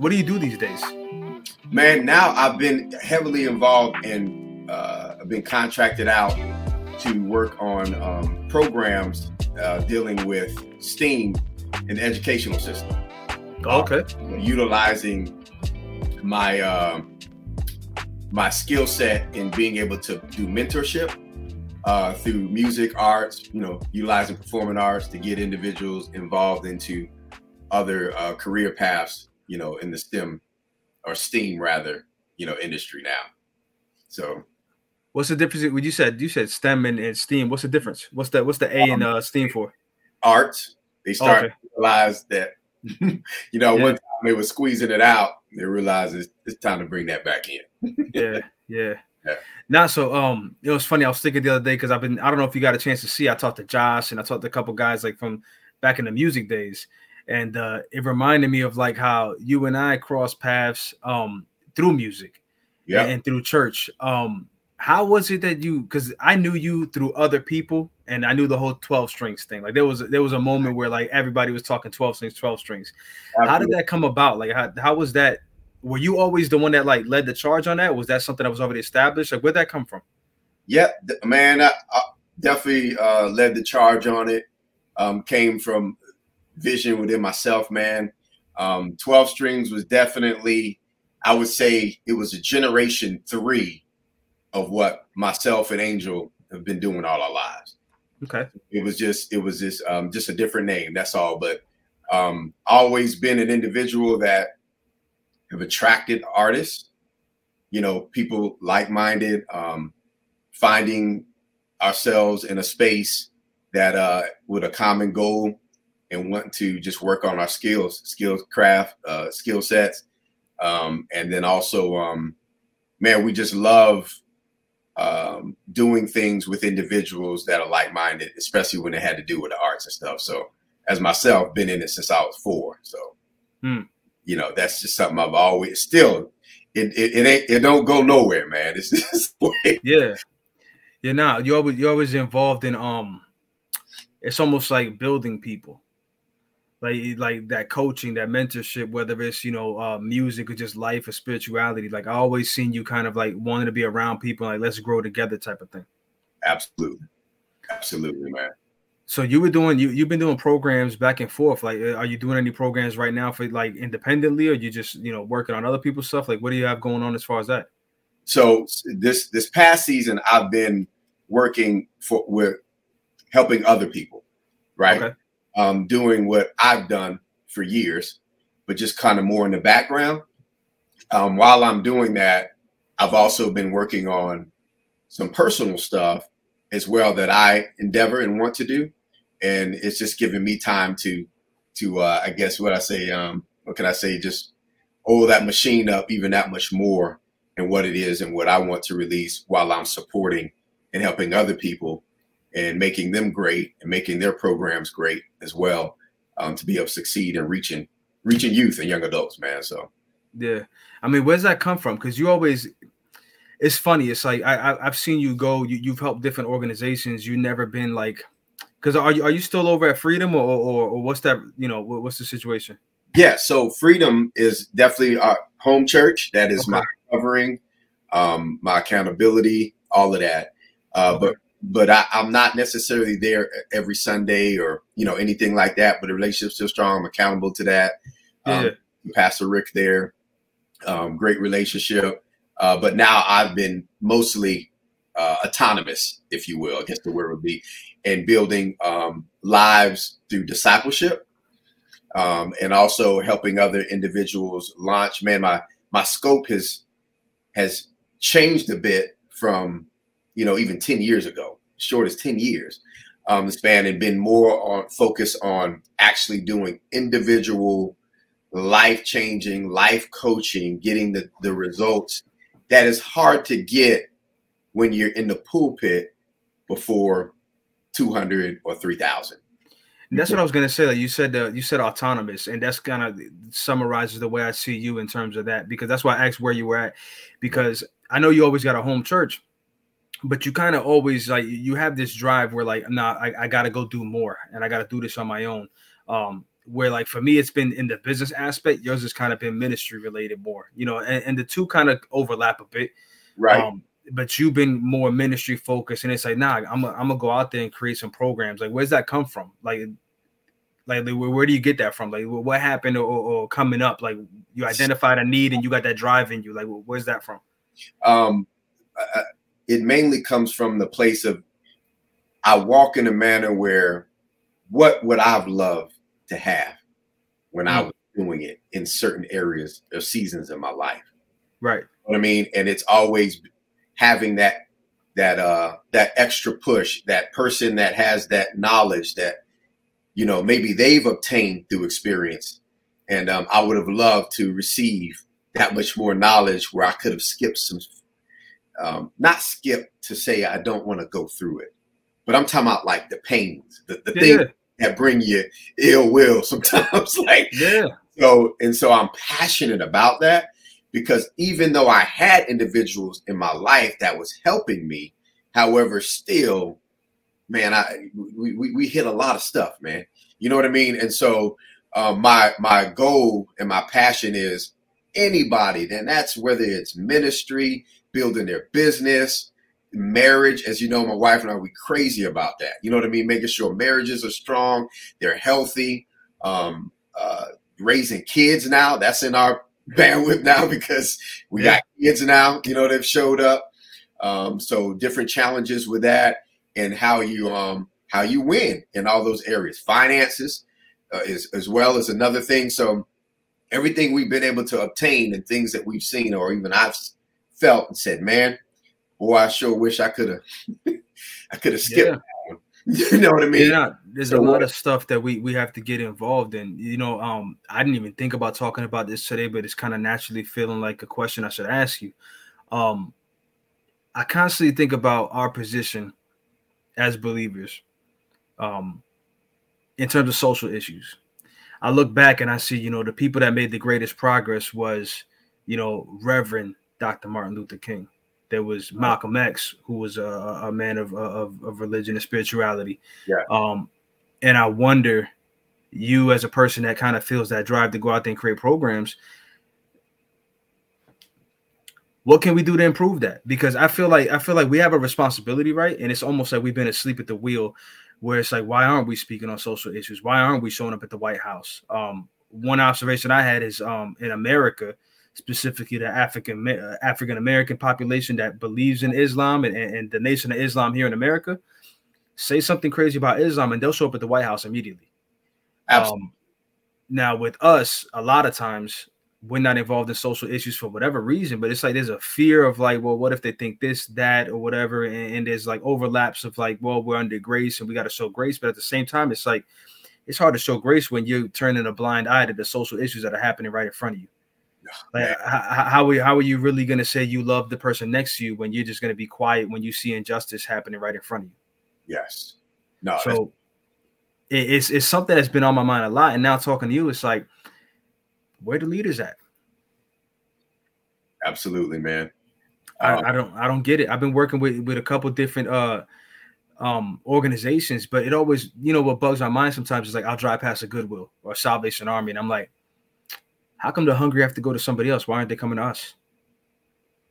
what do you do these days? Man, now I've been heavily involved in. Uh, I've been contracted out to work on um, programs uh, dealing with STEAM in the educational system. Okay. Uh, utilizing my uh, my skill set in being able to do mentorship uh, through music, arts, you know, utilizing performing arts to get individuals involved into other uh, career paths, you know, in the STEM or STEAM rather, you know, industry now. So, what's the difference? When you said you said STEM and, and STEAM, what's the difference? What's that? What's the A in uh, STEAM for? Arts. They start okay. to realize that, you know, yeah. one time they were squeezing it out, they realized it's, it's time to bring that back in. yeah, yeah. Yeah. Now, so um, it was funny. I was thinking the other day because I've been. I don't know if you got a chance to see. I talked to Josh and I talked to a couple guys like from back in the music days, and uh, it reminded me of like how you and I crossed paths um through music, yeah, and, and through church. Um, how was it that you? Because I knew you through other people, and I knew the whole twelve strings thing. Like there was there was a moment where like everybody was talking twelve strings, twelve strings. Absolutely. How did that come about? Like how how was that? were you always the one that like led the charge on that? Was that something that was already established? Like where'd that come from? Yep, man, I, I definitely uh, led the charge on it. Um, came from vision within myself, man. Um, 12 strings was definitely, I would say it was a generation three of what myself and Angel have been doing all our lives. Okay. It was just, it was just, um, just a different name. That's all. But um, always been an individual that have attracted artists, you know, people like-minded, um, finding ourselves in a space that uh, with a common goal and want to just work on our skills, skills, craft, uh, skill sets, um, and then also, um, man, we just love um, doing things with individuals that are like-minded, especially when it had to do with the arts and stuff. So, as myself, been in it since I was four. So, hmm you know, that's just something I've always still. It it, it ain't it don't go nowhere, man. It's just yeah, yeah. Now you always you're always involved in um. It's almost like building people, like like that coaching, that mentorship, whether it's you know uh, music or just life or spirituality. Like I always seen you kind of like wanting to be around people, like let's grow together type of thing. Absolutely, absolutely, man. So you were doing you you've been doing programs back and forth. Like, are you doing any programs right now for like independently, or you just you know working on other people's stuff? Like, what do you have going on as far as that? So this this past season, I've been working for with helping other people, right? Okay. Um, doing what I've done for years, but just kind of more in the background. Um, while I'm doing that, I've also been working on some personal stuff as well that I endeavor and want to do and it's just giving me time to to uh, I guess what I say um, what can I say just oil that machine up even that much more and what it is and what I want to release while I'm supporting and helping other people and making them great and making their programs great as well um, to be able to succeed and reaching reaching youth and young adults man so yeah I mean where's that come from because you always it's funny it's like I, I have seen you go you, you've helped different organizations You've never been like because are you are you still over at Freedom or, or, or what's that? You know, what's the situation? Yeah, so Freedom is definitely our home church. That is okay. my covering, um, my accountability, all of that. Uh, okay. But but I, am not necessarily there every Sunday or you know anything like that. But the relationship's still strong. I'm accountable to that. Um, yeah. Pastor Rick there, um, great relationship. Uh, but now I've been mostly uh, autonomous, if you will, I guess the word would be, and building um, lives through discipleship um, and also helping other individuals launch. Man, my my scope has has changed a bit from you know even 10 years ago short as 10 years um, the span and been more on focus on actually doing individual life changing life coaching getting the, the results that is hard to get when you're in the pulpit before 200 or 3000 that's what I was gonna say. Like you said, uh, you said autonomous, and that's kind of summarizes the way I see you in terms of that. Because that's why I asked where you were at, because I know you always got a home church, but you kind of always like you have this drive where like, nah, I, I got to go do more, and I got to do this on my own. Um, where like for me it's been in the business aspect yours has kind of been ministry related more you know and, and the two kind of overlap a bit. Right. Um, but you've been more ministry focused and it's like nah i'm gonna I'm gonna go out there and create some programs. Like where's that come from? Like like where, where do you get that from? Like what happened or, or coming up? Like you identified a need and you got that drive in you. Like where's that from? Um it mainly comes from the place of i walk in a manner where what would I've loved to have when mm. I was doing it in certain areas or seasons of my life. Right. what I mean? And it's always having that that uh that extra push, that person that has that knowledge that you know maybe they've obtained through experience. And um, I would have loved to receive that much more knowledge where I could have skipped some um, not skip to say I don't want to go through it, but I'm talking about like the pains, the, the yeah. thing that bring you ill will sometimes. like, yeah. So, and so I'm passionate about that because even though I had individuals in my life that was helping me, however, still, man, I we, we, we hit a lot of stuff, man. You know what I mean? And so um, my my goal and my passion is anybody, then that's whether it's ministry, building their business, marriage, as you know, my wife and I, we crazy about that. You know what I mean? Making sure marriages are strong, they're healthy. Um, uh, raising kids now, that's in our bandwidth now because we got kids now. You know, they've showed up. Um, so different challenges with that, and how you um how you win in all those areas. Finances uh, is as well as another thing. So everything we've been able to obtain and things that we've seen, or even I've felt and said, man boy, I sure wish I could have I could have skipped. Yeah. you know what I mean? Yeah, there's so, a lot of stuff that we we have to get involved in. You know, um, I didn't even think about talking about this today, but it's kind of naturally feeling like a question I should ask you. Um, I constantly think about our position as believers, um, in terms of social issues. I look back and I see, you know, the people that made the greatest progress was, you know, Reverend Dr. Martin Luther King. There was Malcolm X, who was a, a man of, of, of religion and spirituality. Yeah. Um, and I wonder, you as a person that kind of feels that drive to go out there and create programs, what can we do to improve that? Because I feel like I feel like we have a responsibility, right? And it's almost like we've been asleep at the wheel, where it's like, why aren't we speaking on social issues? Why aren't we showing up at the White House? Um, one observation I had is um, in America, specifically the African uh, African American population that believes in Islam and, and, the Nation of Islam here in America, say something crazy about Islam and they'll show up at the White House immediately. Absolutely. Um, now, with us, a lot of times we're not involved in social issues for whatever reason, but it's like there's a fear of like, well, what if they think this, that, or whatever, and, and there's like overlaps of like, well, we're under grace and we got to show grace, but at the same time, it's like it's hard to show grace when you're turning a blind eye to the social issues that are happening right in front of you. Like, how, how, are, how are you really going to say you love the person next to you when you're just going to be quiet when you see injustice happening right in front of you? Yes. No. So it, it's it's something that's been on my mind a lot. And now talking to you, it's like, where the leaders at? Absolutely, man. I, um, I don't I don't get it. I've been working with with a couple different uh um organizations, but it always, you know, what bugs my mind sometimes is like I'll drive past a Goodwill or a Salvation Army, and I'm like, how come the hungry have to go to somebody else? Why aren't they coming to us?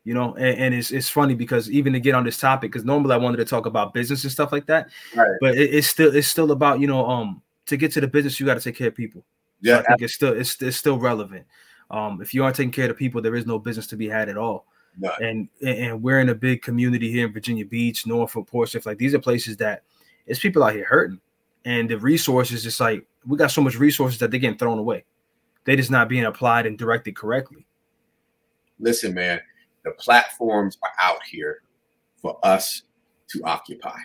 You know, and, and it's it's funny because even to get on this topic, because normally I wanted to talk about business and stuff like that, right. but it, it's still it's still about you know um to get to the business you got to take care of people. Yeah, so I think it's still it's it's still relevant. Um, if you aren't taking care of the people, there is no business to be had at all. No. And and we're in a big community here in Virginia Beach, Norfolk, Portsmouth. Like these are places that it's people out here hurting, and the resources. It's like we got so much resources that they're getting thrown away they just not being applied and directed correctly. Listen, man, the platforms are out here for us to occupy.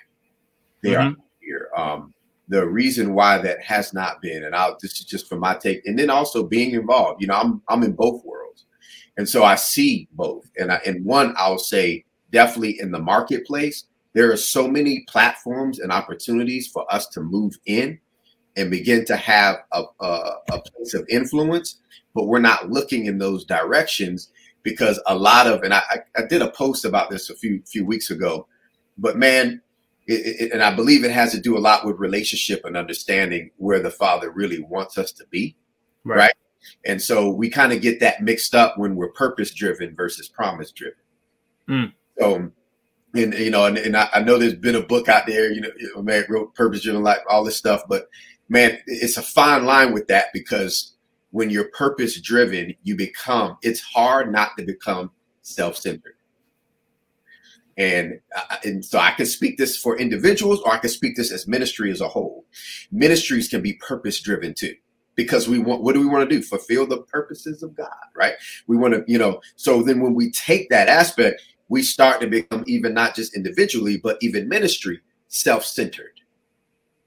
They mm-hmm. are here. Um, the reason why that has not been, and I'll this is just for my take, and then also being involved. You know, I'm I'm in both worlds, and so I see both. And I, and one, I'll say definitely in the marketplace, there are so many platforms and opportunities for us to move in and begin to have a, a, a place of influence, but we're not looking in those directions because a lot of and I, I did a post about this a few few weeks ago, but man, it, it, and I believe it has to do a lot with relationship and understanding where the Father really wants us to be, right? right? And so we kind of get that mixed up when we're purpose driven versus promise driven. Mm. So, and you know, and, and I, I, know there's been a book out there, you know, man wrote purpose driven life, all this stuff, but man, it's a fine line with that because when you're purpose driven, you become. It's hard not to become self centered. And, uh, and so I can speak this for individuals or I can speak this as ministry as a whole. Ministries can be purpose driven too because we want what do we want to do fulfill the purposes of god right we want to you know so then when we take that aspect we start to become even not just individually but even ministry self-centered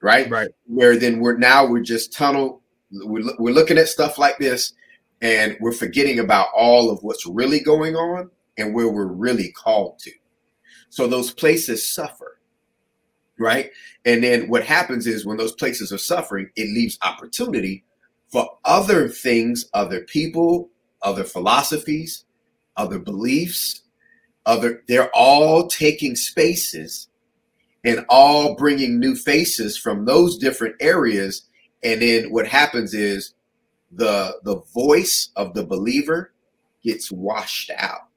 right? Right. Where then we're now we're just tunnel we're, we're looking at stuff like this and we're forgetting about all of what's really going on and where we're really called to. So those places suffer right? And then what happens is when those places are suffering it leaves opportunity for other things, other people, other philosophies, other beliefs, other they're all taking spaces and all bringing new faces from those different areas and then what happens is the the voice of the believer gets washed out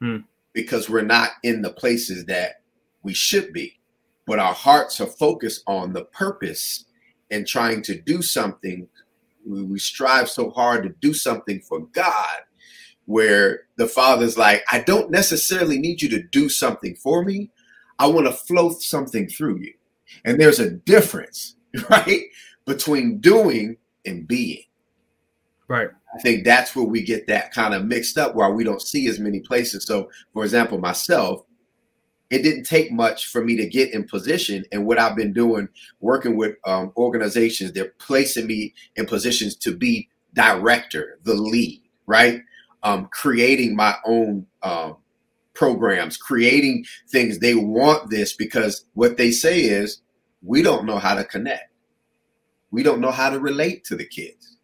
hmm. because we're not in the places that we should be but our hearts are focused on the purpose and trying to do something we, we strive so hard to do something for God where the father's like, I don't necessarily need you to do something for me. I want to flow something through you. And there's a difference, right, between doing and being. Right. I think that's where we get that kind of mixed up where we don't see as many places. So, for example, myself, it didn't take much for me to get in position. And what I've been doing, working with um, organizations, they're placing me in positions to be director, the lead, right? Um, creating my own um, programs, creating things. They want this because what they say is, we don't know how to connect. We don't know how to relate to the kids.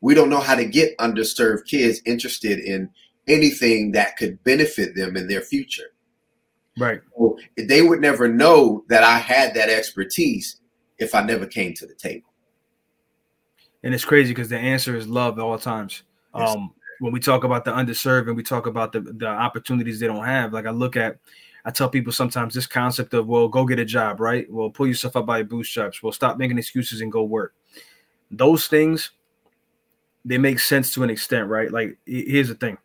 We don't know how to get underserved kids interested in anything that could benefit them in their future. Right. So they would never know that I had that expertise if I never came to the table. And it's crazy because the answer is love at all times. Yes. Um, when we talk about the underserved and we talk about the, the opportunities they don't have, like I look at, I tell people sometimes this concept of, well, go get a job, right? Well, pull yourself up by your bootstraps. Well, stop making excuses and go work. Those things, they make sense to an extent, right? Like, here's the thing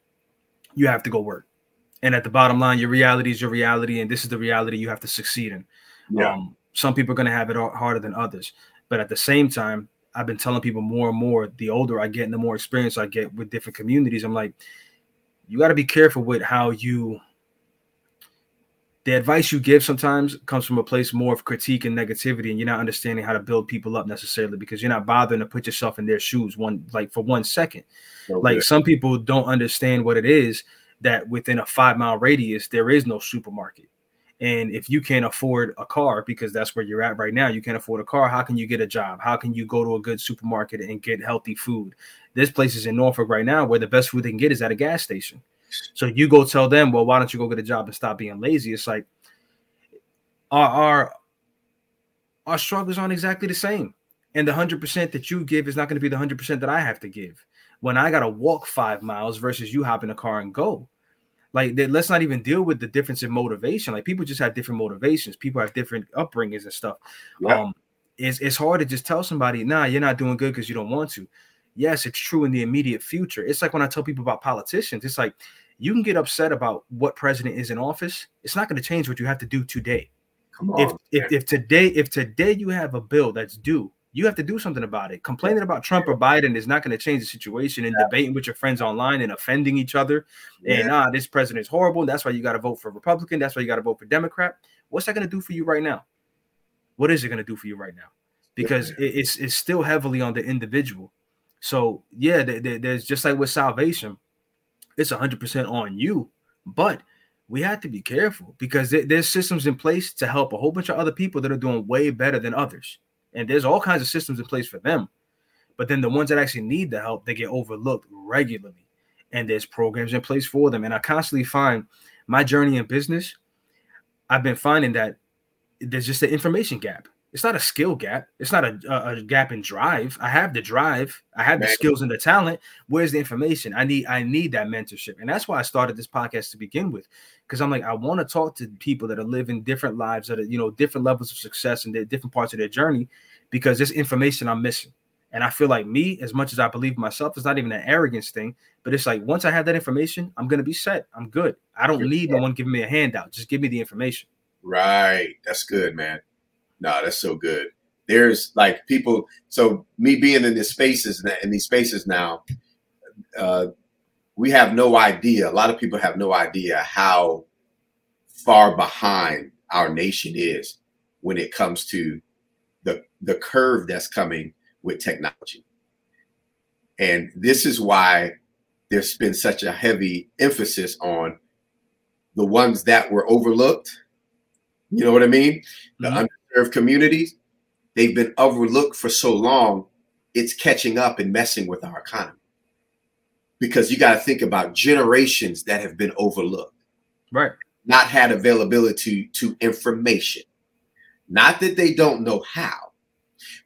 you have to go work and at the bottom line, your reality is your reality, and this is the reality you have to succeed in. Yeah. Um, some people are going to have it harder than others, but at the same time, I've been telling people more and more. The older I get, and the more experience I get with different communities, I'm like, you got to be careful with how you. The advice you give sometimes comes from a place more of critique and negativity, and you're not understanding how to build people up necessarily because you're not bothering to put yourself in their shoes one like for one second. Okay. Like some people don't understand what it is that within a five mile radius there is no supermarket and if you can't afford a car because that's where you're at right now you can't afford a car how can you get a job? How can you go to a good supermarket and get healthy food? This place is in norfolk right now where the best food they can get is at a gas station. So you go tell them well why don't you go get a job and stop being lazy? It's like our our, our struggles aren't exactly the same. And the 100% that you give is not going to be the 100% that i have to give. When I got to walk five miles versus you hop in a car and go. Like, let's not even deal with the difference in motivation. Like, people just have different motivations. People have different upbringings and stuff. Yeah. Um, it's, it's hard to just tell somebody, nah, you're not doing good because you don't want to. Yes, it's true in the immediate future. It's like when I tell people about politicians, it's like you can get upset about what president is in office. It's not going to change what you have to do today. Come on, if, if, if today if today you have a bill that's due you have to do something about it. Complaining about Trump or Biden is not going to change the situation and yeah. debating with your friends online and offending each other. Yeah. And ah, this president is horrible. That's why you got to vote for Republican. That's why you got to vote for Democrat. What's that going to do for you right now? What is it going to do for you right now? Because yeah. it's it's still heavily on the individual. So yeah, there's just like with salvation, it's 100% on you. But we have to be careful because there's systems in place to help a whole bunch of other people that are doing way better than others and there's all kinds of systems in place for them. But then the ones that actually need the help, they get overlooked regularly. And there's programs in place for them. And I constantly find my journey in business, I've been finding that there's just an information gap. It's not a skill gap. It's not a, a, a gap in drive. I have the drive. I have the skills and the talent. Where's the information? I need I need that mentorship, and that's why I started this podcast to begin with, because I'm like I want to talk to people that are living different lives that are you know different levels of success and different parts of their journey, because this information I'm missing. And I feel like me, as much as I believe myself, it's not even an arrogance thing, but it's like once I have that information, I'm gonna be set. I'm good. I don't need no one giving me a handout. Just give me the information. Right. That's good, man. No, that's so good. There's like people. So me being in these spaces in these spaces now, uh, we have no idea. A lot of people have no idea how far behind our nation is when it comes to the the curve that's coming with technology. And this is why there's been such a heavy emphasis on the ones that were overlooked. You know what I mean? The mm-hmm communities, they've been overlooked for so long, it's catching up and messing with our economy. Because you got to think about generations that have been overlooked. Right. Not had availability to, information. Not that they don't know how,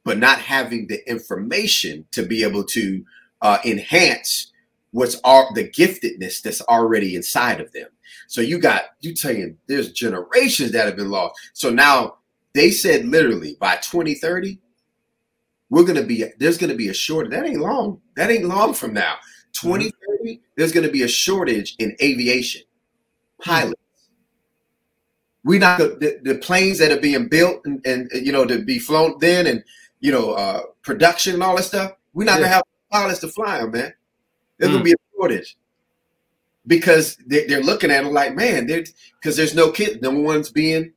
but not having the information to be able to uh, enhance what's all the giftedness that's already inside of them. So you got you saying there's generations that have been lost. So now they said literally by 2030, we're gonna be there's gonna be a shortage. That ain't long. That ain't long from now. 2030, mm-hmm. there's gonna be a shortage in aviation pilots. We not the, the, planes that are being built and, and, you know to be flown then and you know uh, production and all that stuff. We're not yeah. gonna have pilots to fly them, man. There's mm. gonna be a shortage because they, are looking at them like, man, because there's no kid, no one's being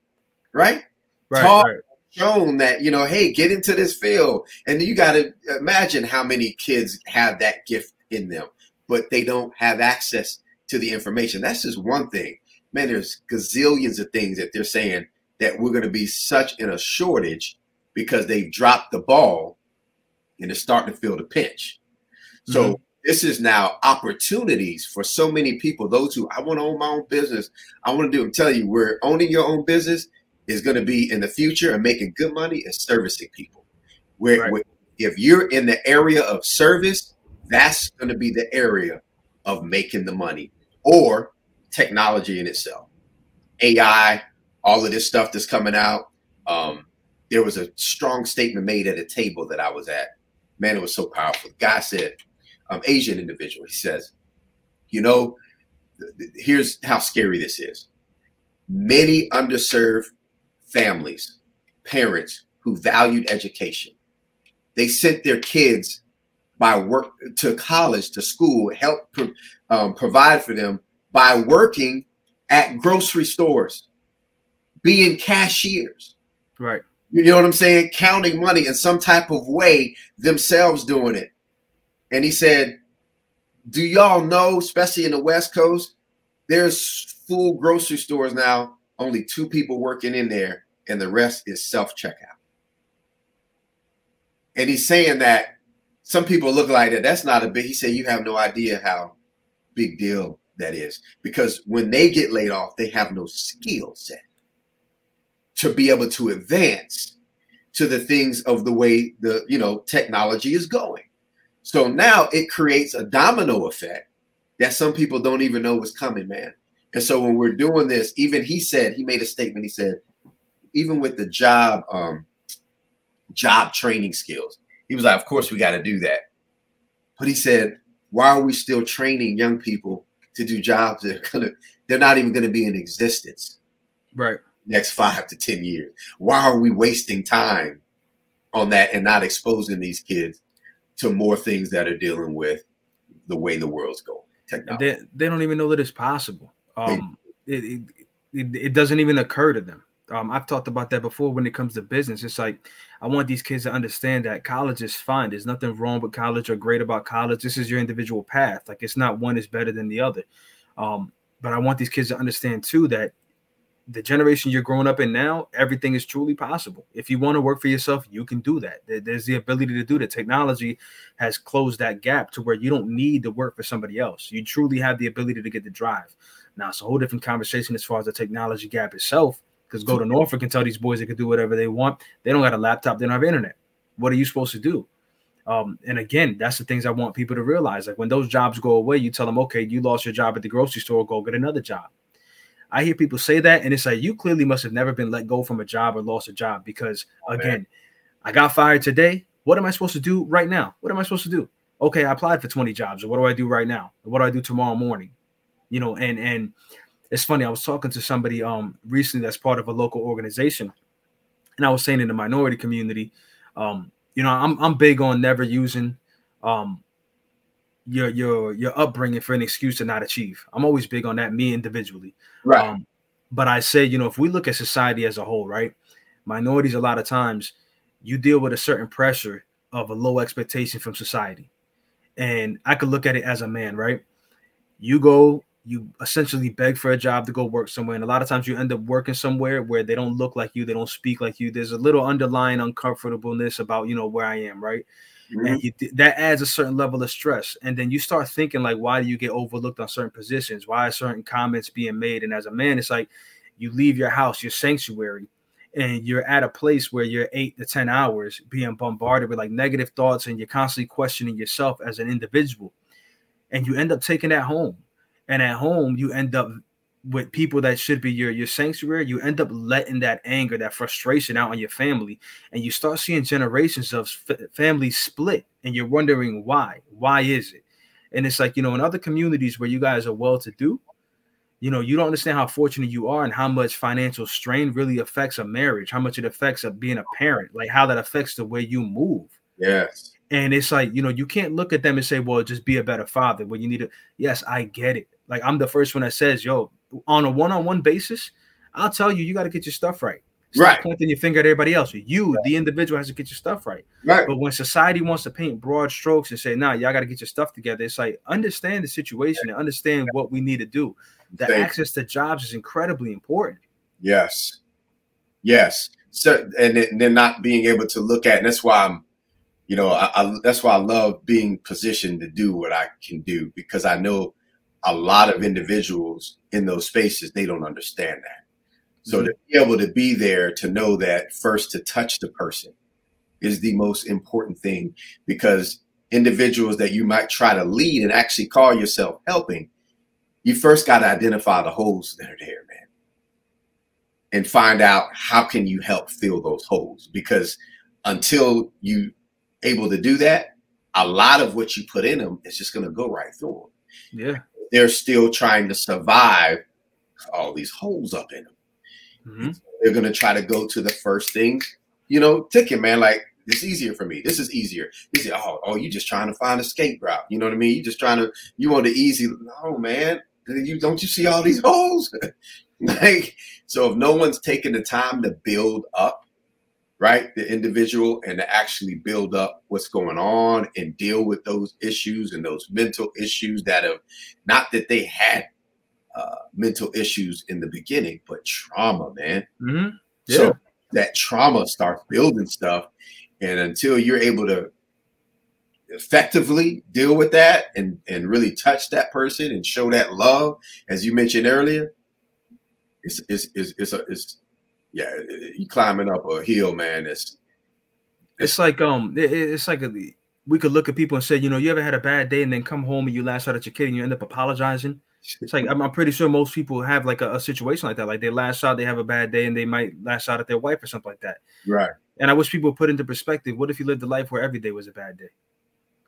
right right, taught, right. shown that you know, hey, get into this field, and you got to imagine how many kids have that gift in them, but they don't have access to the information. That's just one thing. Man, there's gazillions of things that they're saying that we're going to be such in a shortage because they've dropped the ball and it's starting to feel the pinch. So mm-hmm. this is now opportunities for so many people. Those who I want to own my own business, I want to do. I'm telling you, we're owning your own business is going to be in the future and making good money is servicing people. Where, right. where if you're in the area of service, that's going to be the area of making the money or technology in itself. AI, all of this stuff that's coming out. Um, there was a strong statement made at a table that I was at. Man, it was so powerful. The guy said, um, Asian individual, he says, you know, th- th- here's how scary this is. Many underserved families, parents who valued education. They sent their kids by work to college, to school, help um, provide for them by working at grocery stores, being cashiers. Right. You know what I'm saying? Counting money in some type of way, themselves doing it. And he said, Do y'all know, especially in the West Coast, there's full grocery stores now only two people working in there, and the rest is self checkout. And he's saying that some people look like that. That's not a big. He said you have no idea how big deal that is because when they get laid off, they have no skill set to be able to advance to the things of the way the you know technology is going. So now it creates a domino effect that some people don't even know is coming, man. And so when we're doing this, even he said, he made a statement. He said, even with the job, um, job training skills, he was like, of course we got to do that. But he said, why are we still training young people to do jobs that are gonna, they're not even going to be in existence? Right. Next five to 10 years. Why are we wasting time on that and not exposing these kids to more things that are dealing with the way the world's going? Technology. They, they don't even know that it's possible. Um, it, it, it, doesn't even occur to them. Um, I've talked about that before when it comes to business. It's like I want these kids to understand that college is fine. There's nothing wrong with college or great about college. This is your individual path. Like it's not one is better than the other. Um, but I want these kids to understand too that the generation you're growing up in now, everything is truly possible. If you want to work for yourself, you can do that. There's the ability to do that. Technology has closed that gap to where you don't need to work for somebody else. You truly have the ability to get the drive. Now it's a whole different conversation as far as the technology gap itself, Because go to Norfolk and tell these boys they can do whatever they want. They don't got a laptop, they don't have internet. What are you supposed to do? Um, and again, that's the things I want people to realize. Like when those jobs go away, you tell them, okay, you lost your job at the grocery store, go get another job. I hear people say that, and it's like you clearly must have never been let go from a job or lost a job because oh, again. I got fired today. What am I supposed to do right now? What am I supposed to do? Okay, I applied for 20 jobs. What do I do right now? What do I do tomorrow morning? You know, and and it's funny. I was talking to somebody um recently that's part of a local organization, and I was saying in the minority community, um, you know, I'm I'm big on never using um your your your upbringing for an excuse to not achieve. I'm always big on that, me individually. Right. Um, but I say, you know, if we look at society as a whole, right, minorities a lot of times you deal with a certain pressure of a low expectation from society. And I could look at it as a man, right? You go you essentially beg for a job to go work somewhere. And a lot of times you end up working somewhere where they don't look like you, they don't speak like you. There's a little underlying uncomfortableness about, you know, where I am, right? Mm-hmm. And you, that adds a certain level of stress. And then you start thinking, like, why do you get overlooked on certain positions? Why are certain comments being made? And as a man, it's like you leave your house, your sanctuary, and you're at a place where you're eight to 10 hours being bombarded with like negative thoughts and you're constantly questioning yourself as an individual. And you end up taking that home and at home you end up with people that should be your your sanctuary. You end up letting that anger that frustration out on your family. And you start seeing generations of f- families split. And you're wondering why. Why is it? And it's like you know in other communities where you guys are well to do you know you don't understand how fortunate you are and how much financial strain really affects a marriage how much it affects a, being a parent like how that affects the way you move. Yes. And it's like you know you can't look at them and say well just be a better father well you need to. Yes i get it like I'm the first one that says, "Yo, on a one-on-one basis, I'll tell you, you got to get your stuff right." Stop right. pointing your finger at everybody else. You, right. the individual, has to get your stuff right. Right. But when society wants to paint broad strokes and say, "Nah, y'all got to get your stuff together," it's like understand the situation and understand what we need to do. The Thank access to jobs is incredibly important. Yes. Yes. So, and then not being able to look at, and that's why I'm, you know, I, I, that's why I love being positioned to do what I can do because I know a lot of individuals in those spaces they don't understand that. So mm-hmm. to be able to be there to know that first to touch the person is the most important thing because individuals that you might try to lead and actually call yourself helping you first got to identify the holes that are there man and find out how can you help fill those holes? Because until you able to do that a lot of what you put in them is just going to go right through them yeah they're still trying to survive all these holes up in them. Mm-hmm. They're gonna try to go to the first thing, you know, ticket, man. Like it's easier for me. This is easier. This is oh, oh, you just trying to find a skate route. You know what I mean? You just trying to you want the easy. No, man. You don't you see all these holes? like so, if no one's taking the time to build up right? The individual and to actually build up what's going on and deal with those issues and those mental issues that have not that they had uh, mental issues in the beginning, but trauma, man. Mm-hmm. Yeah. So that trauma starts building stuff. And until you're able to effectively deal with that and, and really touch that person and show that love, as you mentioned earlier, it's, it's, it's, it's, a, it's yeah, you climbing up a hill, man. It's it's like um, it, it's like a, we could look at people and say, you know, you ever had a bad day and then come home and you lash out at your kid and you end up apologizing. It's like I'm, I'm pretty sure most people have like a, a, situation like that. Like they lash out, they have a bad day, and they might lash out at their wife or something like that. Right. And I wish people put into perspective: what if you lived a life where every day was a bad day?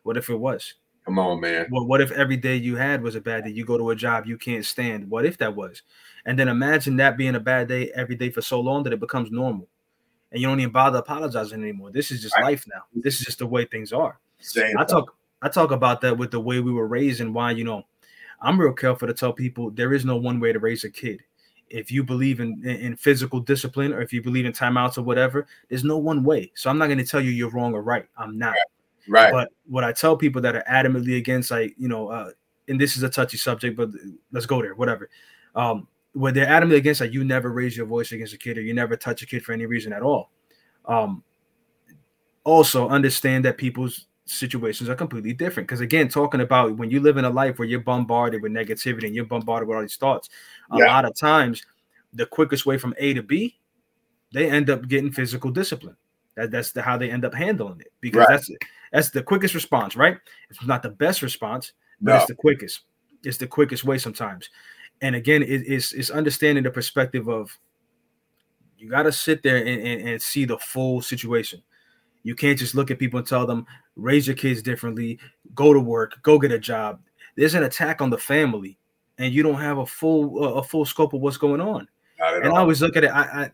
What if it was? Come on, man. Well, what if every day you had was a bad day? You go to a job you can't stand. What if that was? And then imagine that being a bad day every day for so long that it becomes normal. And you don't even bother apologizing anymore. This is just right. life now. This is just the way things are. Same I talk I talk about that with the way we were raised and why, you know, I'm real careful to tell people there is no one way to raise a kid. If you believe in, in physical discipline or if you believe in timeouts or whatever, there's no one way. So I'm not going to tell you you're wrong or right. I'm not. Right. But what I tell people that are adamantly against, like, you know, uh, and this is a touchy subject, but let's go there, whatever. Um, where they're adamantly against like you never raise your voice against a kid or you never touch a kid for any reason at all. Um, also understand that people's situations are completely different. Because again, talking about when you live in a life where you're bombarded with negativity and you're bombarded with all these thoughts, a yeah. lot of times the quickest way from A to B they end up getting physical discipline. That, that's the, how they end up handling it because right. that's that's the quickest response, right? It's not the best response, but no. it's the quickest. It's the quickest way sometimes. And again, it, it's it's understanding the perspective of you got to sit there and, and, and see the full situation. You can't just look at people and tell them raise your kids differently, go to work, go get a job. There's an attack on the family, and you don't have a full uh, a full scope of what's going on. And all. I always look at it. I, I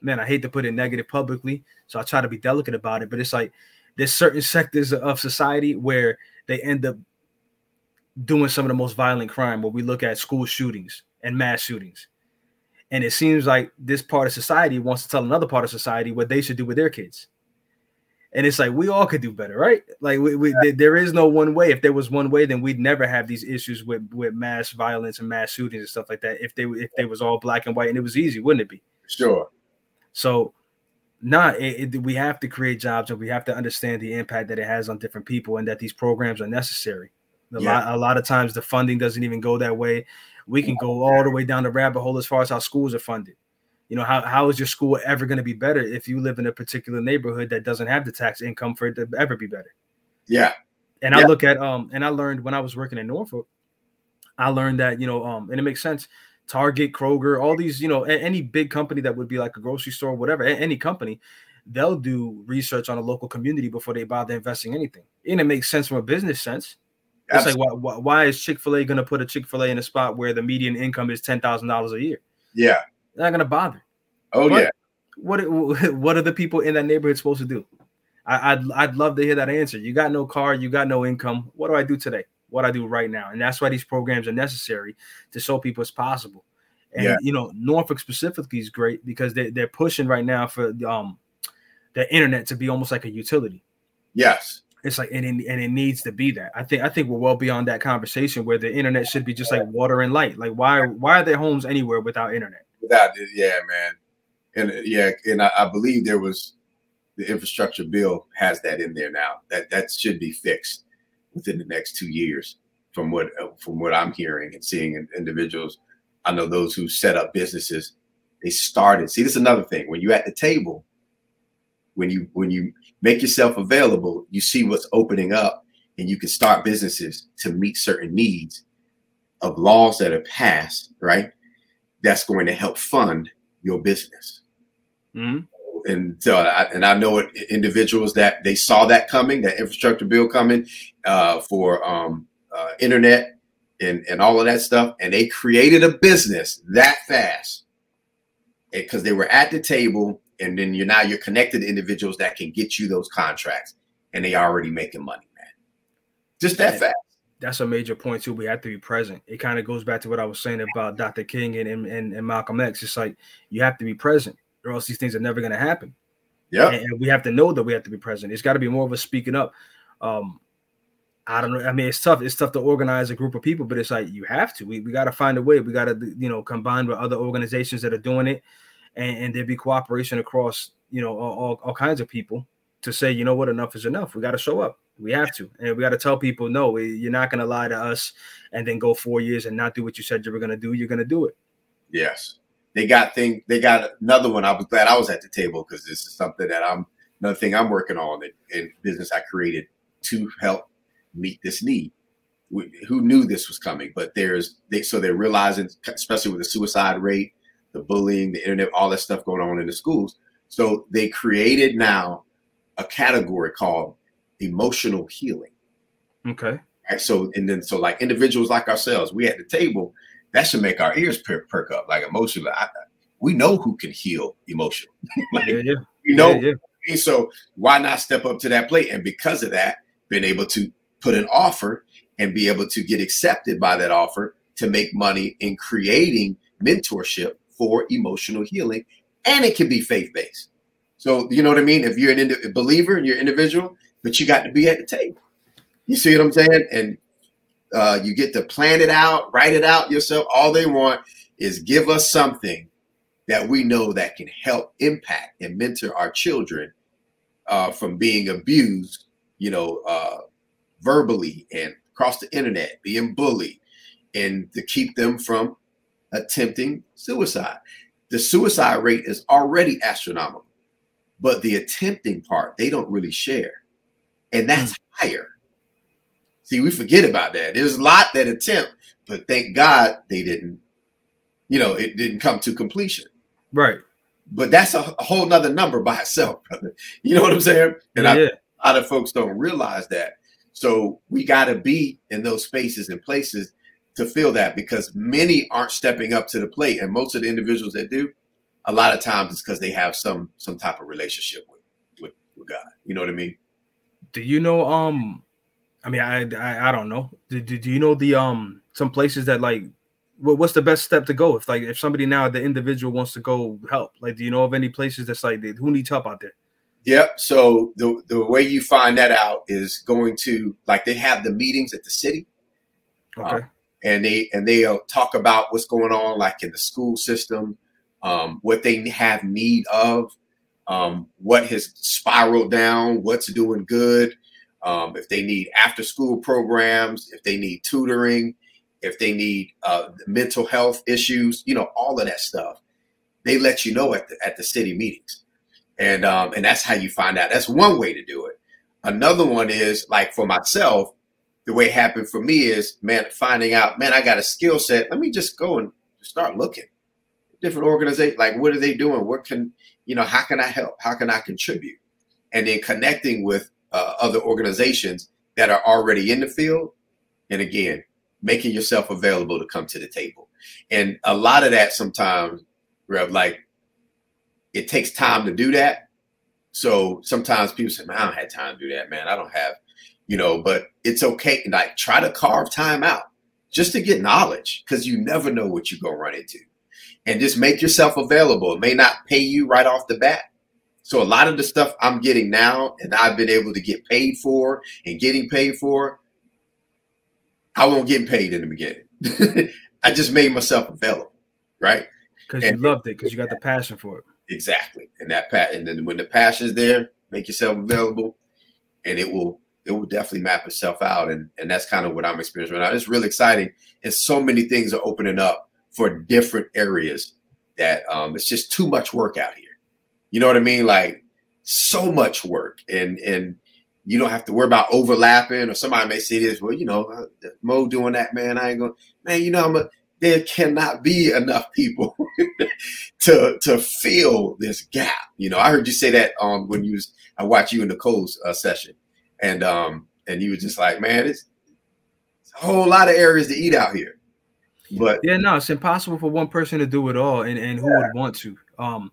man, I hate to put it negative publicly, so I try to be delicate about it. But it's like there's certain sectors of society where they end up doing some of the most violent crime. Where we look at school shootings and mass shootings, and it seems like this part of society wants to tell another part of society what they should do with their kids. And it's like we all could do better, right? Like we, we yeah. there is no one way. If there was one way, then we'd never have these issues with with mass violence and mass shootings and stuff like that. If they if they was all black and white and it was easy, wouldn't it be? Sure. So, nah, it, it, we have to create jobs and we have to understand the impact that it has on different people and that these programs are necessary. A, yeah. lot, a lot of times the funding doesn't even go that way. We can go all the way down the rabbit hole as far as how schools are funded. You know, how, how is your school ever going to be better if you live in a particular neighborhood that doesn't have the tax income for it to ever be better? Yeah. And yeah. I look at um and I learned when I was working in Norfolk, I learned that, you know, um, and it makes sense Target, Kroger, all these, you know, any big company that would be like a grocery store, whatever, any company, they'll do research on a local community before they bother investing anything. And it makes sense from a business sense. It's like, why, why is Chick fil A going to put a Chick fil A in a spot where the median income is $10,000 a year? Yeah. They're not going to bother. Oh, but yeah. What, what are the people in that neighborhood supposed to do? I, I'd, I'd love to hear that answer. You got no car, you got no income. What do I do today? What I do right now. And that's why these programs are necessary to show people it's possible. And yeah. you know, Norfolk specifically is great because they, they're pushing right now for um the internet to be almost like a utility. Yes. It's like and it, and it needs to be that. I think I think we're well beyond that conversation where the internet should be just like water and light. Like why why are there homes anywhere without internet? Without yeah, man. And yeah, and I, I believe there was the infrastructure bill has that in there now. That that should be fixed within the next two years, from what from what I'm hearing and seeing individuals. I know those who set up businesses, they started. See, this is another thing. When you're at the table, when you when you make yourself available, you see what's opening up, and you can start businesses to meet certain needs of laws that are passed, right? That's going to help fund your business. Mm-hmm and so I, and I know individuals that they saw that coming, that infrastructure bill coming uh, for um, uh, internet and and all of that stuff, and they created a business that fast because they were at the table, and then you're now you're connected to individuals that can get you those contracts, and they already making money, man. Just that fast. That's a major point too. We have to be present. It kind of goes back to what I was saying about Dr. King and, and, and Malcolm X. It's like you have to be present or else these things are never going to happen. Yeah, and, we have to know that we have to be present. It's got to be more of a speaking up. Um, I don't know. I mean, it's tough. It's tough to organize a group of people, but it's like you have to. We, we got to find a way. We got to, you know, combine with other organizations that are doing it, and, and there be cooperation across, you know, all, all, all kinds of people to say, you know what, enough is enough. We got to show up. We have to, and we got to tell people, no, you're not going to lie to us, and then go four years and not do what you said you were going to do. You're going to do it. Yes they got thing they got another one. I was glad I was at the table because this is something that I'm another thing I'm working on in business I created to help meet this need. who knew this was coming? But there's they so they're realizing, especially with the suicide rate, the bullying, the internet, all that stuff going on in the schools. So they created now a category called emotional healing. Okay. Right. So and then so like individuals like ourselves, we at the table that should make our ears per- perk up. Like emotionally, I, we know who can heal emotionally. like, yeah, yeah. We know. Yeah, yeah. So why not step up to that plate? And because of that, being able to put an offer and be able to get accepted by that offer to make money in creating mentorship for emotional healing, and it can be faith based. So you know what I mean. If you're an indi- believer and you're individual, but you got to be at the table. You see what I'm saying? And uh, you get to plan it out, write it out yourself. All they want is give us something that we know that can help impact and mentor our children uh, from being abused, you know, uh, verbally and across the internet, being bullied, and to keep them from attempting suicide. the suicide rate is already astronomical, but the attempting part they don't really share, and that's mm. higher. See, we forget about that. There's a lot that attempt, but thank God they didn't. You know, it didn't come to completion. Right. But that's a, whole nother number by itself, brother. You know what I'm saying? And yeah. I, a lot of folks don't realize that. So we got to be in those spaces and places to feel that because many aren't stepping up to the plate, and most of the individuals that do, a lot of times it's because they have some some type of relationship with, with with God. You know what I mean? Do you know? Um, I mean, I I, I don't know. Do, do, do you know the um some places that like what, what's the best step to go if like if somebody now the individual wants to go help like do you know of any places that's like who needs help out there Yep. So the the way you find that out is going to like they have the meetings at the city. Okay. Um, and they and they'll talk about what's going on like in the school system, um, what they have need of, um, what has spiraled down, what's doing good, um, if they need after school programs, if they need tutoring, if they need uh, mental health issues, you know, all of that stuff. They let you know at the at the city meetings and um, and that's how you find out. That's one way to do it. Another one is like for myself, the way it happened for me is man finding out, man, I got a skill set. Let me just go and start looking. Different organizations, like what are they doing? What can you know? How can I help? How can I contribute? And then connecting with uh, other organizations that are already in the field, and again, making yourself available to come to the table. And a lot of that sometimes, Rev, like it takes time to do that. So sometimes people say, man, I don't have time to do that, man. I don't have, you know, but it's okay. Like try to carve time out just to get knowledge because you never know what you're going to run into. And just make yourself available. It may not pay you right off the bat. So a lot of the stuff I'm getting now and I've been able to get paid for and getting paid for, I won't get paid in the beginning. I just made myself available, right? Because you loved it, because you got the passion for it. Exactly. And that pat and then when the passion's there, make yourself available and it will it will definitely map itself out. And and that's kind of what I'm experiencing right now. It's really exciting. And so many things are opening up for different areas that um it's just too much work out here. You know what I mean? Like so much work and and you don't have to worry about overlapping or somebody may say this, well, you know, uh, Mo doing that, man. I ain't going, man, you know, I'm a, there cannot be enough people to to fill this gap. You know, I heard you say that um when you was I watched you in Nicole's uh, session, and um and you were just like, man, it's, it's, a whole lot of areas to eat out here. But yeah, no, it's impossible for one person to do it all, and and who yeah. would want to? Um,